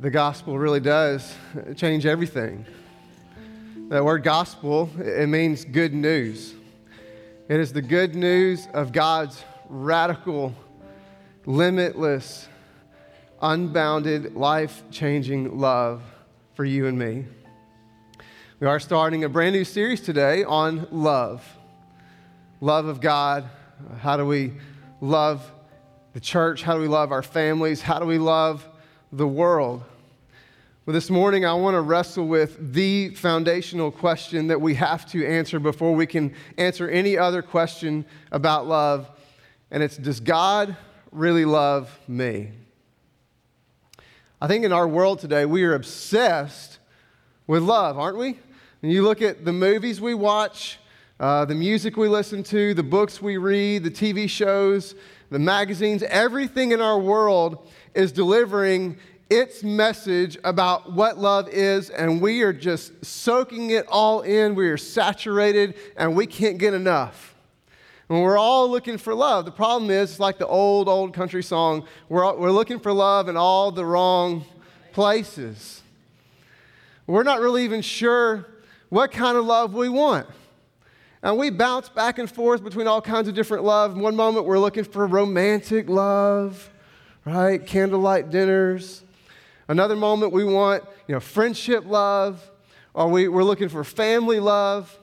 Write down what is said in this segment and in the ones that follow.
the gospel really does change everything. That word gospel, it means good news. It is the good news of God's radical, limitless, unbounded, life changing love for you and me. We are starting a brand new series today on love love of God. How do we love the church? How do we love our families? How do we love the world? Well, this morning I want to wrestle with the foundational question that we have to answer before we can answer any other question about love, and it's Does God really love me? I think in our world today, we are obsessed with love, aren't we? When you look at the movies we watch, uh, the music we listen to, the books we read, the TV shows, the magazines, everything in our world is delivering its message about what love is, and we are just soaking it all in. We are saturated, and we can't get enough. And we're all looking for love. The problem is, it's like the old, old country song we're, we're looking for love in all the wrong places. We're not really even sure what kind of love we want. And we bounce back and forth between all kinds of different love. One moment we're looking for romantic love, right? Candlelight dinners. Another moment we want, you know, friendship love, or we, we're looking for family love.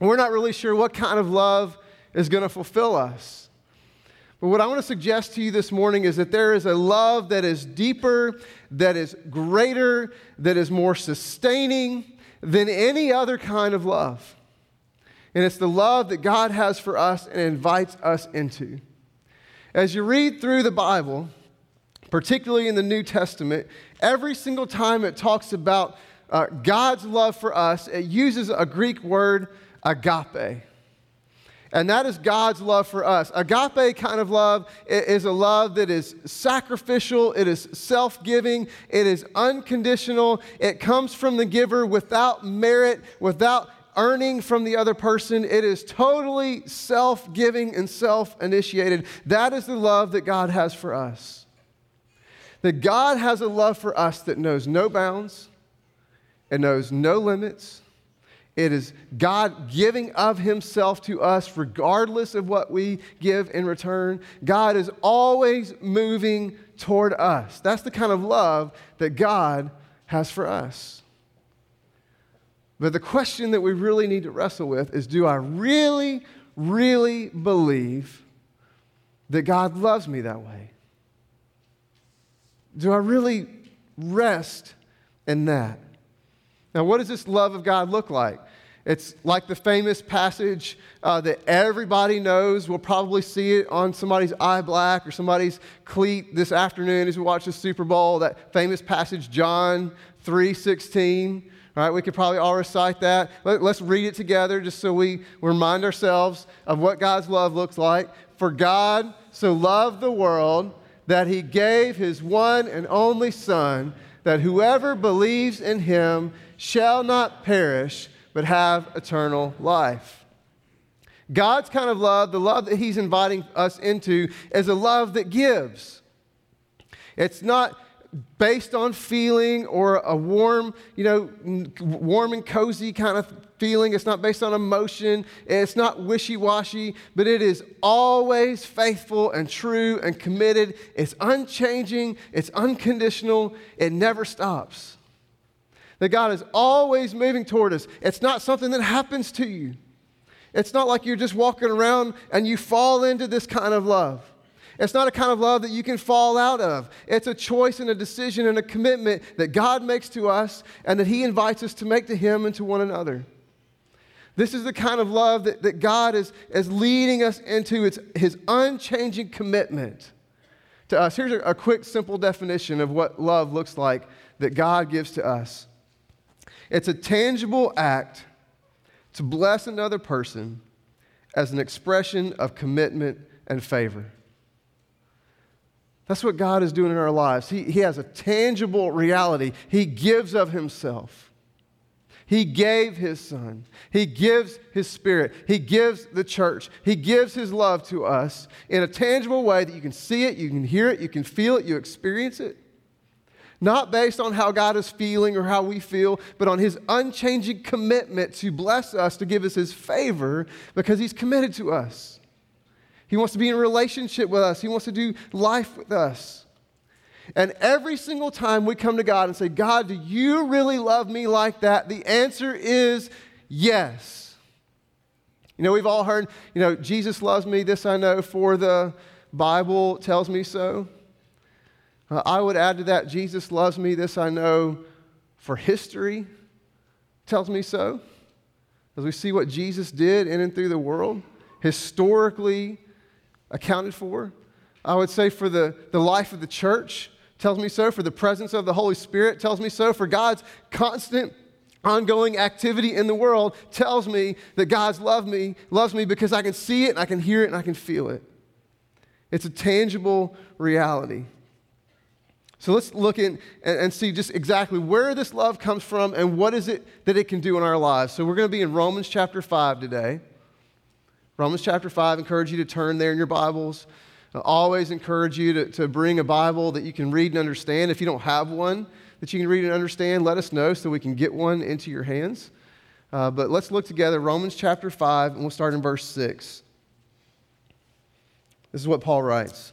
We're not really sure what kind of love is going to fulfill us. But what I want to suggest to you this morning is that there is a love that is deeper, that is greater, that is more sustaining than any other kind of love. And it's the love that God has for us and invites us into. As you read through the Bible, particularly in the New Testament, every single time it talks about uh, God's love for us, it uses a Greek word, agape. And that is God's love for us. Agape kind of love is a love that is sacrificial, it is self giving, it is unconditional, it comes from the giver without merit, without earning from the other person. It is totally self giving and self initiated. That is the love that God has for us that God has a love for us that knows no bounds, it knows no limits. It is God giving of Himself to us regardless of what we give in return. God is always moving toward us. That's the kind of love that God has for us. But the question that we really need to wrestle with is do I really, really believe that God loves me that way? Do I really rest in that? Now, what does this love of God look like? It's like the famous passage uh, that everybody knows. We'll probably see it on somebody's eye black or somebody's cleat this afternoon as we watch the Super Bowl. That famous passage, John 3:16. Right? We could probably all recite that. Let, let's read it together just so we remind ourselves of what God's love looks like. For God so loved the world that he gave his one and only Son, that whoever believes in him shall not perish, but have eternal life. God's kind of love, the love that he's inviting us into, is a love that gives. It's not based on feeling or a warm, you know, warm and cozy kind of feeling. It's not based on emotion. It's not wishy washy, but it is always faithful and true and committed. It's unchanging, it's unconditional, it never stops. That God is always moving toward us. It's not something that happens to you. It's not like you're just walking around and you fall into this kind of love. It's not a kind of love that you can fall out of. It's a choice and a decision and a commitment that God makes to us and that He invites us to make to Him and to one another. This is the kind of love that, that God is, is leading us into. It's His unchanging commitment to us. Here's a, a quick, simple definition of what love looks like that God gives to us it's a tangible act to bless another person as an expression of commitment and favor. That's what God is doing in our lives. He, he has a tangible reality. He gives of Himself. He gave His Son. He gives His Spirit. He gives the church. He gives His love to us in a tangible way that you can see it, you can hear it, you can feel it, you experience it. Not based on how God is feeling or how we feel, but on his unchanging commitment to bless us, to give us his favor, because he's committed to us. He wants to be in relationship with us, he wants to do life with us. And every single time we come to God and say, God, do you really love me like that? The answer is yes. You know, we've all heard, you know, Jesus loves me, this I know, for the Bible tells me so. Uh, I would add to that, Jesus loves me, this I know, for history tells me so. As we see what Jesus did in and through the world, historically accounted for. I would say for the, the life of the church tells me so, for the presence of the Holy Spirit tells me so, for God's constant ongoing activity in the world tells me that God's love me, loves me because I can see it and I can hear it and I can feel it. It's a tangible reality. So let's look in and, and see just exactly where this love comes from and what is it that it can do in our lives. So we're going to be in Romans chapter 5 today. Romans chapter 5, encourage you to turn there in your Bibles. I always encourage you to, to bring a Bible that you can read and understand. If you don't have one that you can read and understand, let us know so we can get one into your hands. Uh, but let's look together, Romans chapter 5, and we'll start in verse 6. This is what Paul writes.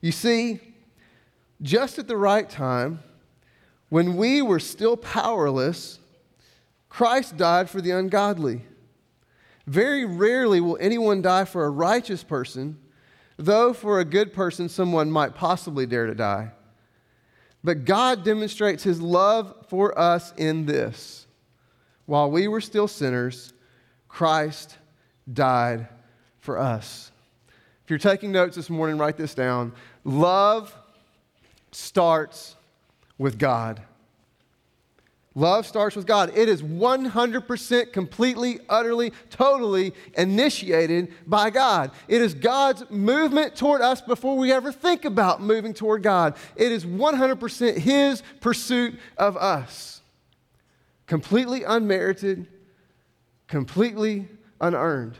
You see, just at the right time, when we were still powerless, Christ died for the ungodly. Very rarely will anyone die for a righteous person though for a good person someone might possibly dare to die. But God demonstrates his love for us in this while we were still sinners, Christ died for us. If you're taking notes this morning, write this down. Love starts with God. Love starts with God. It is 100% completely, utterly, totally initiated by God. It is God's movement toward us before we ever think about moving toward God. It is 100% His pursuit of us. Completely unmerited, completely unearned.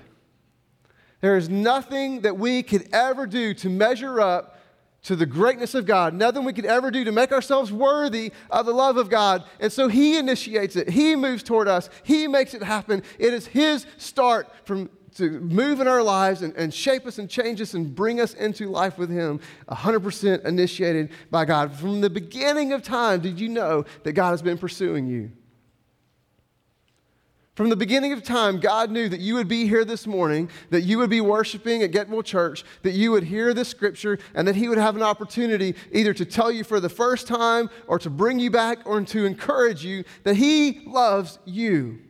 There is nothing that we could ever do to measure up to the greatness of God, nothing we could ever do to make ourselves worthy of the love of God. And so He initiates it, He moves toward us, He makes it happen. It is His start from to move in our lives and, and shape us and change us and bring us into life with Him, 100% initiated by God. From the beginning of time, did you know that God has been pursuing you? From the beginning of time, God knew that you would be here this morning, that you would be worshiping at Getwell Church, that you would hear this scripture, and that He would have an opportunity either to tell you for the first time or to bring you back or to encourage you that He loves you.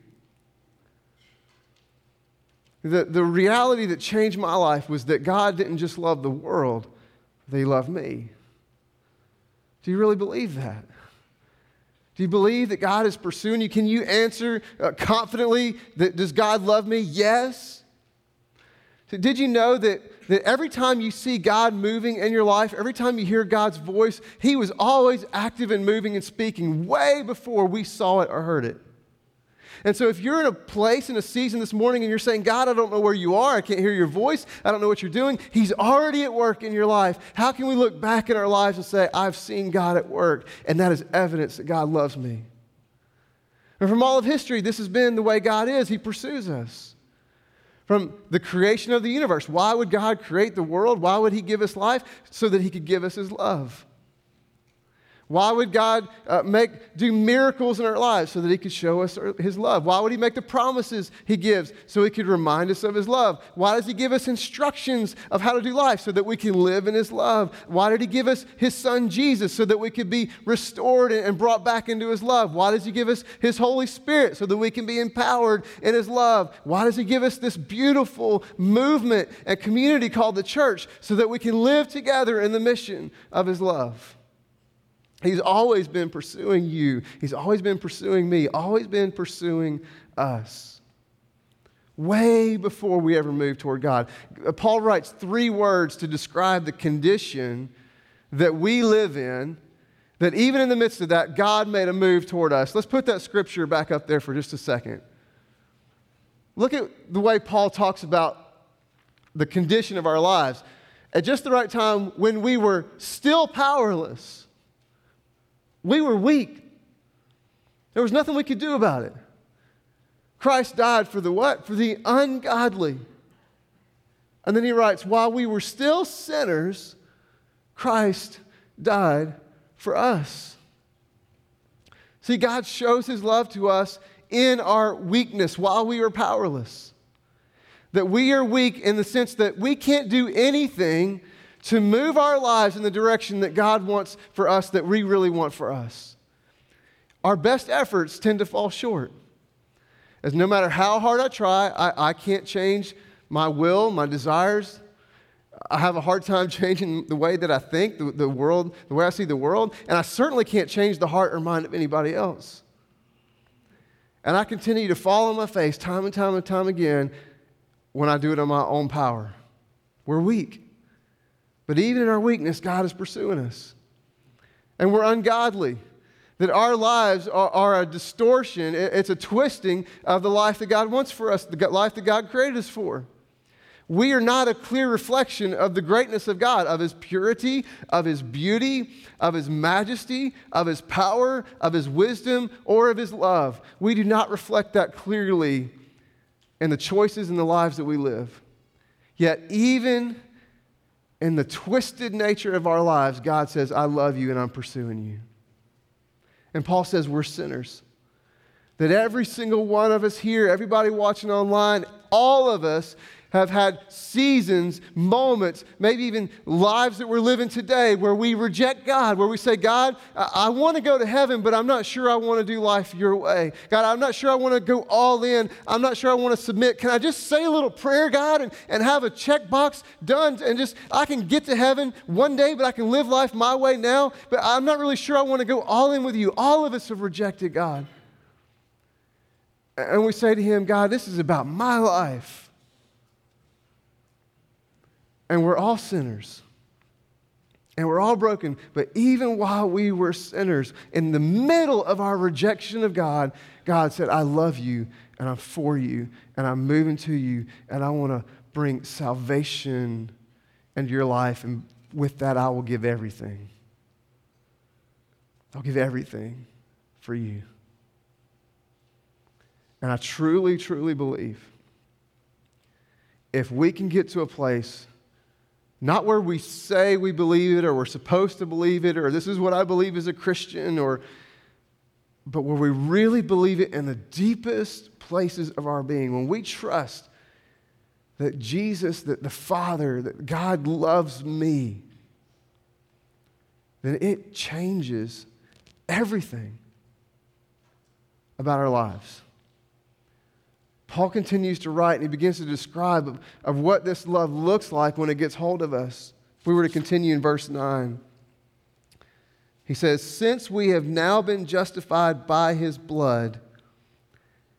The, the reality that changed my life was that God didn't just love the world, He loved me. Do you really believe that? Do you believe that God is pursuing you? Can you answer uh, confidently that does God love me? Yes. So did you know that, that every time you see God moving in your life, every time you hear God's voice, He was always active and moving and speaking way before we saw it or heard it? And so, if you're in a place in a season this morning and you're saying, God, I don't know where you are, I can't hear your voice, I don't know what you're doing, He's already at work in your life. How can we look back in our lives and say, I've seen God at work, and that is evidence that God loves me? And from all of history, this has been the way God is. He pursues us. From the creation of the universe, why would God create the world? Why would He give us life? So that He could give us His love. Why would God uh, make, do miracles in our lives so that He could show us His love? Why would He make the promises He gives so He could remind us of His love? Why does He give us instructions of how to do life so that we can live in His love? Why did He give us His Son Jesus so that we could be restored and brought back into His love? Why does He give us His Holy Spirit so that we can be empowered in His love? Why does He give us this beautiful movement and community called the church so that we can live together in the mission of His love? He's always been pursuing you. He's always been pursuing me, always been pursuing us. Way before we ever moved toward God. Uh, Paul writes three words to describe the condition that we live in, that even in the midst of that, God made a move toward us. Let's put that scripture back up there for just a second. Look at the way Paul talks about the condition of our lives. At just the right time, when we were still powerless, We were weak. There was nothing we could do about it. Christ died for the what? For the ungodly. And then he writes, while we were still sinners, Christ died for us. See, God shows his love to us in our weakness while we are powerless. That we are weak in the sense that we can't do anything to move our lives in the direction that God wants for us, that we really want for us. Our best efforts tend to fall short. As no matter how hard I try, I, I can't change my will, my desires. I have a hard time changing the way that I think, the, the world, the way I see the world, and I certainly can't change the heart or mind of anybody else. And I continue to fall on my face time and time and time again when I do it on my own power. We're weak. But even in our weakness, God is pursuing us. And we're ungodly. That our lives are, are, a distortion, it's a twisting of the life that God wants for us, the life that God created us for. We are not a clear reflection of the greatness of God, of His purity, of His beauty, of His majesty, of His power, of His wisdom, or of His love. We do not reflect that clearly in the choices and the lives that we live. Yet, even in the twisted nature of our lives, God says, I love you and I'm pursuing you. And Paul says, we're sinners. That every single one of us here, everybody watching online, all of us have had seasons, moments, maybe even lives that we're living today where we reject God, where we say, God, I, I want to go to heaven, but I'm not sure I want to do life your way. God, I'm not sure I want to go all in. I'm not sure I want to submit. Can I just say a little prayer, God, and, and have a checkbox done and just, I can get to heaven one day, but I can live life my way now, but I'm not really sure I want to go all in with you. All of us have rejected God. And we say to him, God, this is about my life. And we're all sinners. And we're all broken. But even while we were sinners, in the middle of our rejection of God, God said, I love you and I'm for you and I'm moving to you and I want to bring salvation into your life. And with that, I will give everything. I'll give everything for you. And I truly, truly believe if we can get to a place not where we say we believe it or we're supposed to believe it or this is what I believe as a Christian or but where we really believe it in the deepest places of our being, when we trust that Jesus, that the Father, that God loves me, then it changes everything about our lives. Paul continues to write and he begins to describe of, of what this love looks like when it gets hold of us. If we were to continue in verse 9, he says, Since we have now been justified by his blood,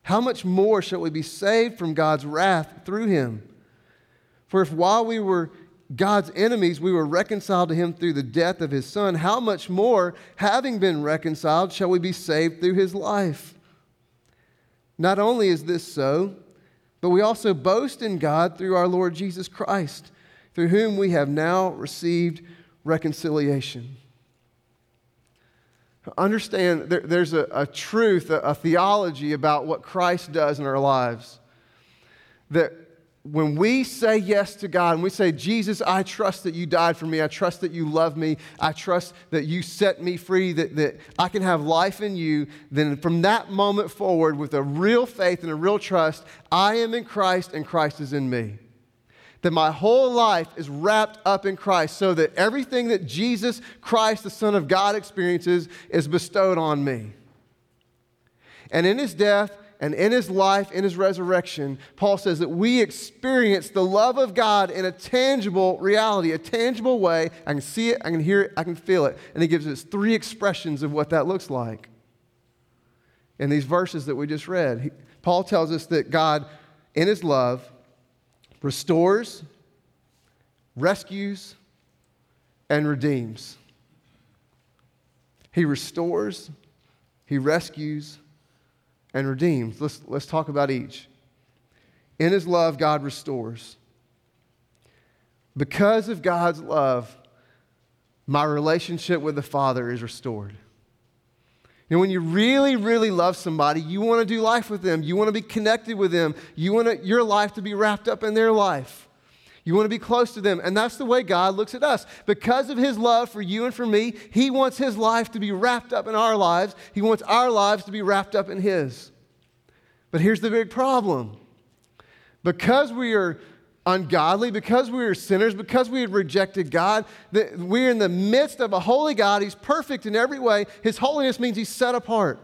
how much more shall we be saved from God's wrath through him? For if while we were God's enemies, we were reconciled to him through the death of his son, how much more, having been reconciled, shall we be saved through his life? Not only is this so, but we also boast in God through our Lord Jesus Christ, through whom we have now received reconciliation. Understand there, there's a, a truth, a, a theology about what Christ does in our lives. That when we say yes to God and we say, Jesus, I trust that you died for me, I trust that you love me, I trust that you set me free, that, that I can have life in you, then from that moment forward, with a real faith and a real trust, I am in Christ and Christ is in me. That my whole life is wrapped up in Christ so that everything that Jesus Christ, the Son of God, experiences is bestowed on me. And in his death, and in his life, in his resurrection, Paul says that we experience the love of God in a tangible reality, a tangible way. I can see it, I can hear it, I can feel it. And he gives us three expressions of what that looks like. In these verses that we just read, he, Paul tells us that God, in his love, restores, rescues, and redeems. He restores, he rescues, and redeems. Let's, let's talk about each. In his love, God restores. Because of God's love, my relationship with the Father is restored. And when you really, really love somebody, you want to do life with them. You want to be connected with them. You want your life to be wrapped up in their life. You want to be close to them. And that's the way God looks at us. Because of his love for you and for me, he wants his life to be wrapped up in our lives. He wants our lives to be wrapped up in his. But here's the big problem because we are ungodly, because we are sinners, because we had rejected God, we're in the midst of a holy God. He's perfect in every way. His holiness means he's set apart.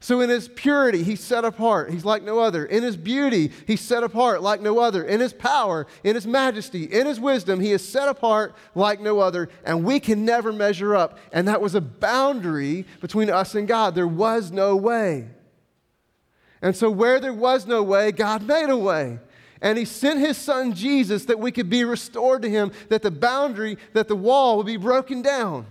So, in his purity, he's set apart. He's like no other. In his beauty, he's set apart like no other. In his power, in his majesty, in his wisdom, he is set apart like no other. And we can never measure up. And that was a boundary between us and God. There was no way. And so, where there was no way, God made a way. And he sent his son Jesus that we could be restored to him, that the boundary, that the wall would be broken down.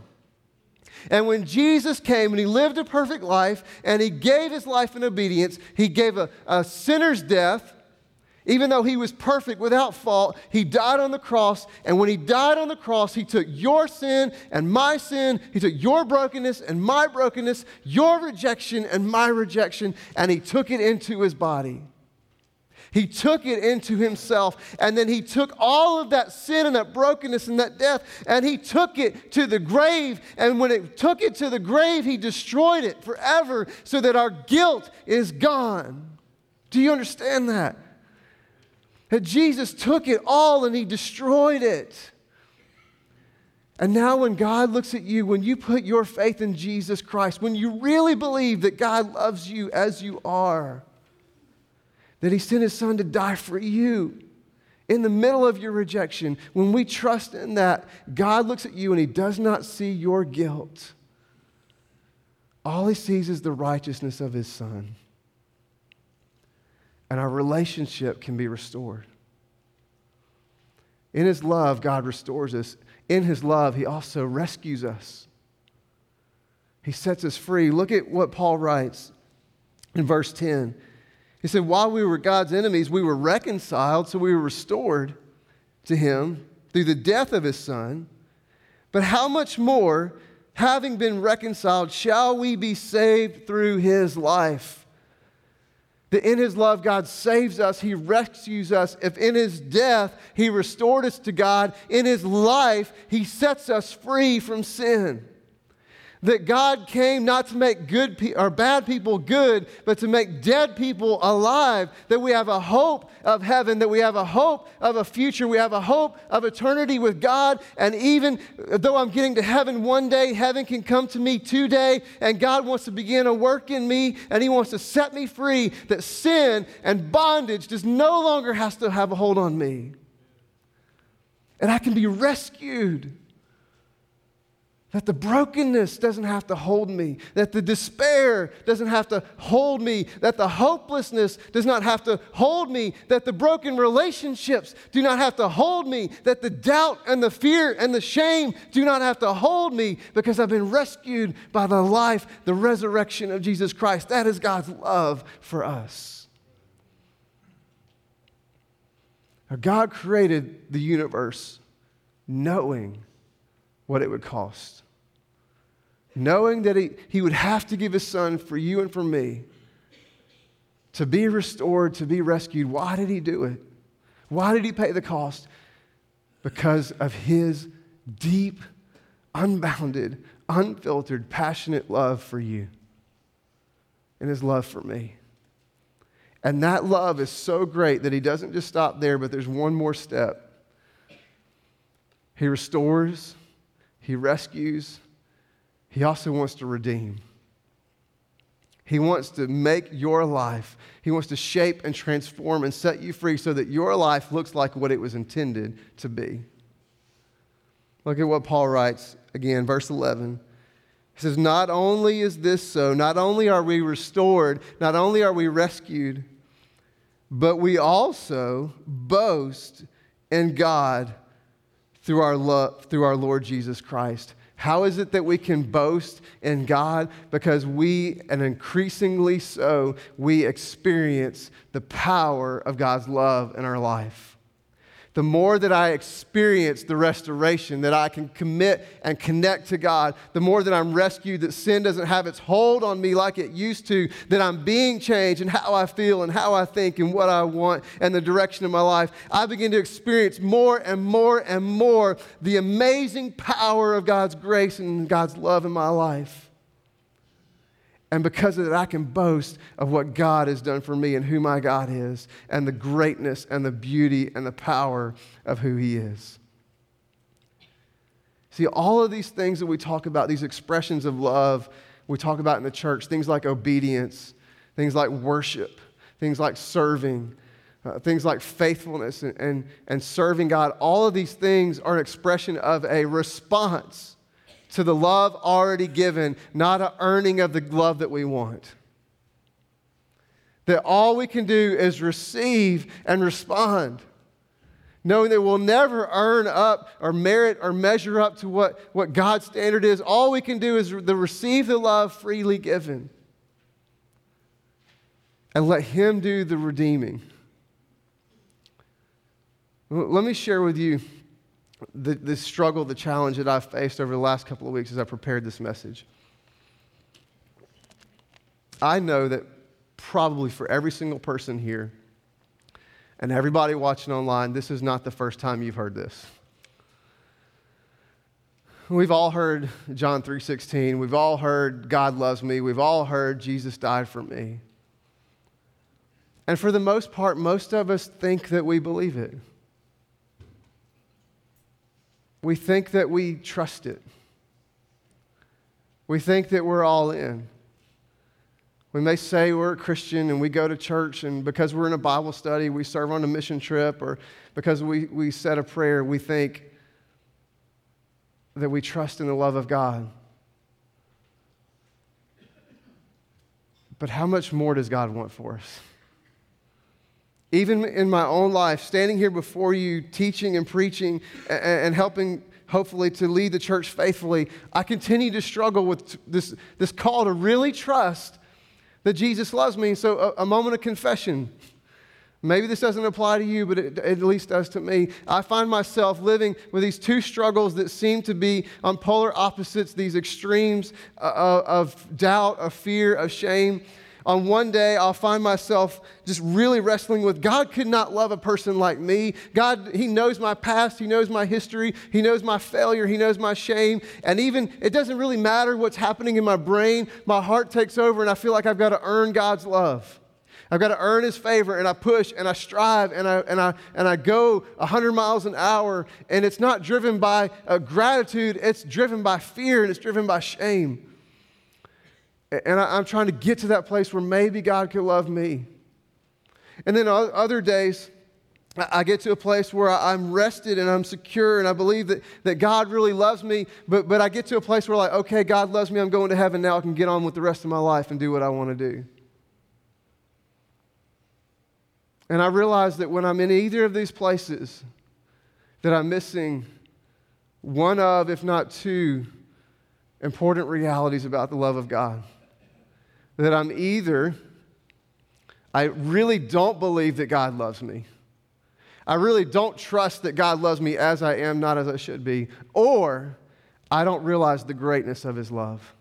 And when Jesus came and he lived a perfect life and he gave his life in obedience, he gave a, a sinner's death. Even though he was perfect without fault, he died on the cross. And when he died on the cross, he took your sin and my sin. He took your brokenness and my brokenness, your rejection and my rejection, and he took it into his body. He took it into himself, and then he took all of that sin and that brokenness and that death, and he took it to the grave. And when it took it to the grave, he destroyed it forever so that our guilt is gone. Do you understand that? That Jesus took it all and he destroyed it. And now, when God looks at you, when you put your faith in Jesus Christ, when you really believe that God loves you as you are, that He sent His Son to die for you in the middle of your rejection, when we trust in that, God looks at you and He does not see your guilt. All He sees is the righteousness of His Son. And our relationship can be restored. In His love, God restores us. In His love, He also rescues us. He sets us free. Look at what Paul writes in verse 10. He said, while we were God's enemies, we were reconciled, so we were restored to Him through the death of His Son. But how much more, having been reconciled, shall we be saved through His life? That in His love, God saves us, He rescues us. If in His death, He restored us to God, in His life, He sets us free from sin that God came not to make good pe- or bad people good, but to make dead people alive, that we have a hope of heaven, that we have a hope of a future, we have a hope of eternity with God, and even though I'm getting to heaven one day, heaven can come to me today, and God wants to begin a work in me, and He wants to set me free, that sin and bondage just no longer has to have a hold on me. And I can be rescued. That the brokenness doesn't have to hold me, that the despair doesn't have to hold me, that the hopelessness does not have to hold me, that the broken relationships do not have to hold me, that the doubt and the fear and the shame do not have to hold me because I've been rescued by the life, the resurrection of Jesus Christ. That is God's love for us. God created the universe knowing what it would cost. Knowing that he, he would have to give his son for you and for me to be restored, to be rescued. Why did he do it? Why did he pay the cost? Because of his deep, unbounded, unfiltered, passionate love for you and his love for me. And that love is so great that he doesn't just stop there, but there's one more step. He restores, he rescues, He also wants to redeem. He wants to make your life, He wants to shape and transform and set you free so that your life looks like what it was intended to be. Look at what Paul writes again, verse 11. He says, Not only is this so, not only are we restored, not only are we rescued, but we also boast in God through our, love, through our Lord Jesus Christ. How is it that we can boast in God? Because we, and increasingly so, we experience the power of God's love in our life. The more that I experience the restoration, that I can commit and connect to God, the more that I'm rescued, that sin doesn't have its hold on me like it used to, that I'm being changed in how I feel and how I think and what I want and the direction of my life, I begin to experience more and more and more the amazing power of God's grace and God's love in my life. And because of that, I can boast of what God has done for me and who my God is, and the greatness and the beauty and the power of who He is. See, all of these things that we talk about, these expressions of love, we talk about in the church, things like obedience, things like worship, things like serving, uh, things like faithfulness and, and, and serving God, all of these things are an expression of a response to the love already given, not an earning of the love that we want. That all we can do is receive and respond, knowing that we'll never earn up or merit or measure up to what, what God's standard is. All we can do is the receive the love freely given and let Him do the redeeming. Let me share with you the, the struggle, the challenge that I've faced over the last couple of weeks as I prepared this message. I know that probably for every single person here and everybody watching online, this is not the first time you've heard this. We've all heard John 3:16. We've all heard God loves me. We've all heard Jesus died for me. And for the most part, most of us think that we believe it we think that we trust it. We think that we're all in. We may say we're a Christian and we go to church, and because we're in a Bible study, we serve on a mission trip, or because we, we said a prayer, we think that we trust in the love of God. But how much more does God want for us? Even in my own life, standing here before you, teaching and preaching and, helping, hopefully, to lead the church faithfully, I continue to struggle with this, this call to really trust that Jesus loves me. So, a, a moment of confession. Maybe this doesn't apply to you, but it, at least does to me. I find myself living with these two struggles that seem to be on polar opposites, these extremes uh, of doubt, of fear, of shame on one day I'll find myself just really wrestling with God could not love a person like me. God, He knows my past, He knows my history, He knows my failure, He knows my shame. And even it doesn't really matter what's happening in my brain, my heart takes over and I feel like I've got to earn God's love. I've got to earn his favor and I push and I strive and I, and I, and I go 100 miles an hour. And it's not driven by uh, gratitude, it's driven by fear and it's driven by shame. And I, am trying to get to that place where maybe God could love me. And then other days, I get to a place where I'm rested and I'm secure and I believe that, that God really loves me, but, but I get to a place where, like, okay, God loves me, I'm going to heaven now, I can get on with the rest of my life and do what I want to do. And I realize that when I'm in either of these places, that I'm missing one of, if not two, important realities about the love of God that I'm either, I really don't believe that God loves me. I really don't trust that God loves me as I am, not as I should be, or I don't realize the greatness of His love.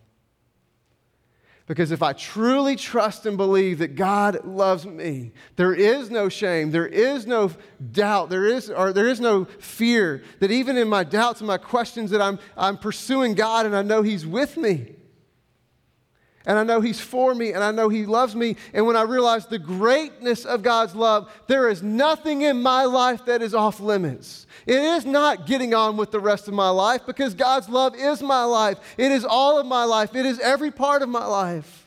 Because if I truly trust and believe that God loves me, there is no shame, there is no doubt, there is, or there is no fear that even in my doubts and my questions that I'm, I'm pursuing God and I know He's with me and I know He's for me, and I know He loves me. And when I realize the greatness of God's love, there is nothing in my life that is off limits. It is not getting on with the rest of my life because God's love is my life. It is all of my life, it is every part of my life.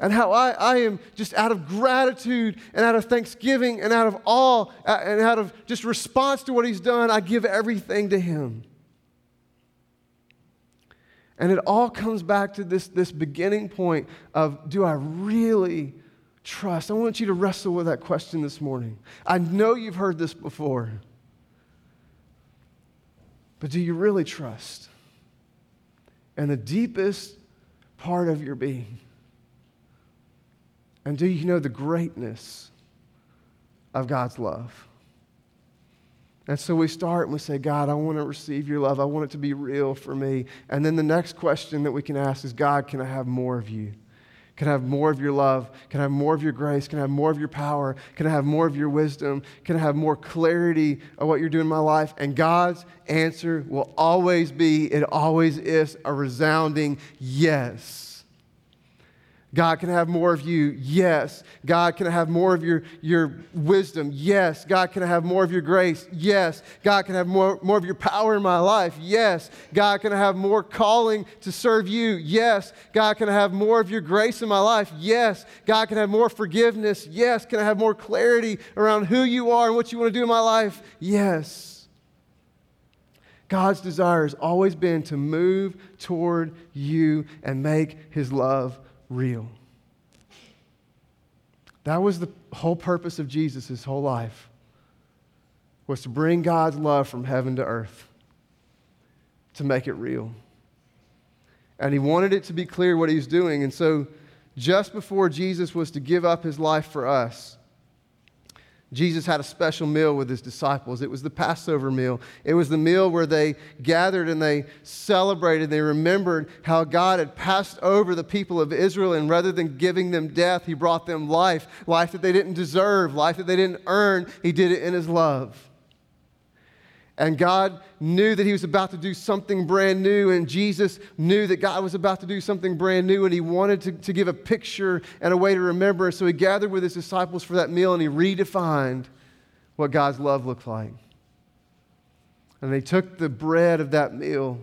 And how I, I am just out of gratitude and out of thanksgiving and out of awe uh, and out of just response to what He's done, I give everything to Him. And it all comes back to this, this beginning point of do I really trust? I want you to wrestle with that question this morning. I know you've heard this before, but do you really trust? And the deepest part of your being. And do you know the greatness of God's love? And so we start and we say, God, I want to receive your love. I want it to be real for me. And then the next question that we can ask is, God, can I have more of you? Can I have more of your love? Can I have more of your grace? Can I have more of your power? Can I have more of your wisdom? Can I have more clarity of what you're doing in my life? And God's answer will always be, it always is a resounding yes. God, can have more of you? Yes. God, can have more of your, your wisdom? Yes. God, can have more of your grace? Yes. God, can have more, more of your power in my life? Yes. God, can have more calling to serve you? Yes. God, can have more of your grace in my life? Yes. God, can have more forgiveness? Yes. Can I have more clarity around who you are and what you want to do in my life? Yes. God's desire has always been to move toward you and make his love real. That was the whole purpose of Jesus his whole life was to bring God's love from heaven to earth, to make it real. And he wanted it to be clear what he was doing. And so, just before Jesus was to give up his life for us, Jesus had a special meal with his disciples. It was the Passover meal. It was the meal where they gathered and they celebrated. They remembered how God had passed over the people of Israel, and rather than giving them death, he brought them life life that they didn't deserve, life that they didn't earn. He did it in his love. And God knew that He was about to do something brand new, and Jesus knew that God was about to do something brand new, and He wanted to, to give a picture and a way to remember. So He gathered with His disciples for that meal, and He redefined what God's love looked like. And He took the bread of that meal,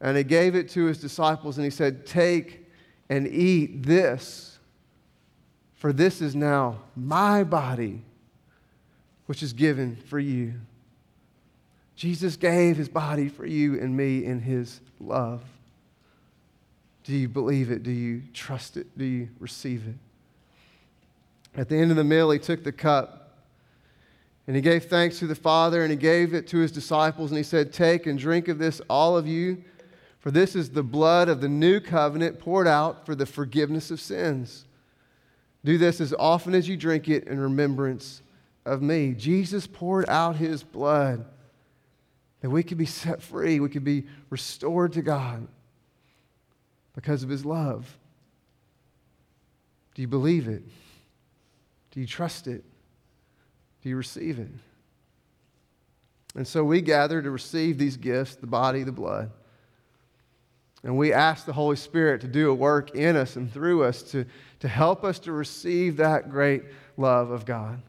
and He gave it to His disciples, and He said, Take and eat this, for this is now my body, which is given for you. Jesus gave his body for you and me in his love. Do you believe it? Do you trust it? Do you receive it? At the end of the meal, he took the cup and he gave thanks to the Father and he gave it to his disciples and he said, Take and drink of this, all of you, for this is the blood of the new covenant poured out for the forgiveness of sins. Do this as often as you drink it in remembrance of me. Jesus poured out his blood that we could be set free, we could be restored to God because of His love. Do you believe it? Do you trust it? Do you receive it? And so we gather to receive these gifts the body, the blood. And we ask the Holy Spirit to do a work in us and through us to, to help us to receive that great love of God.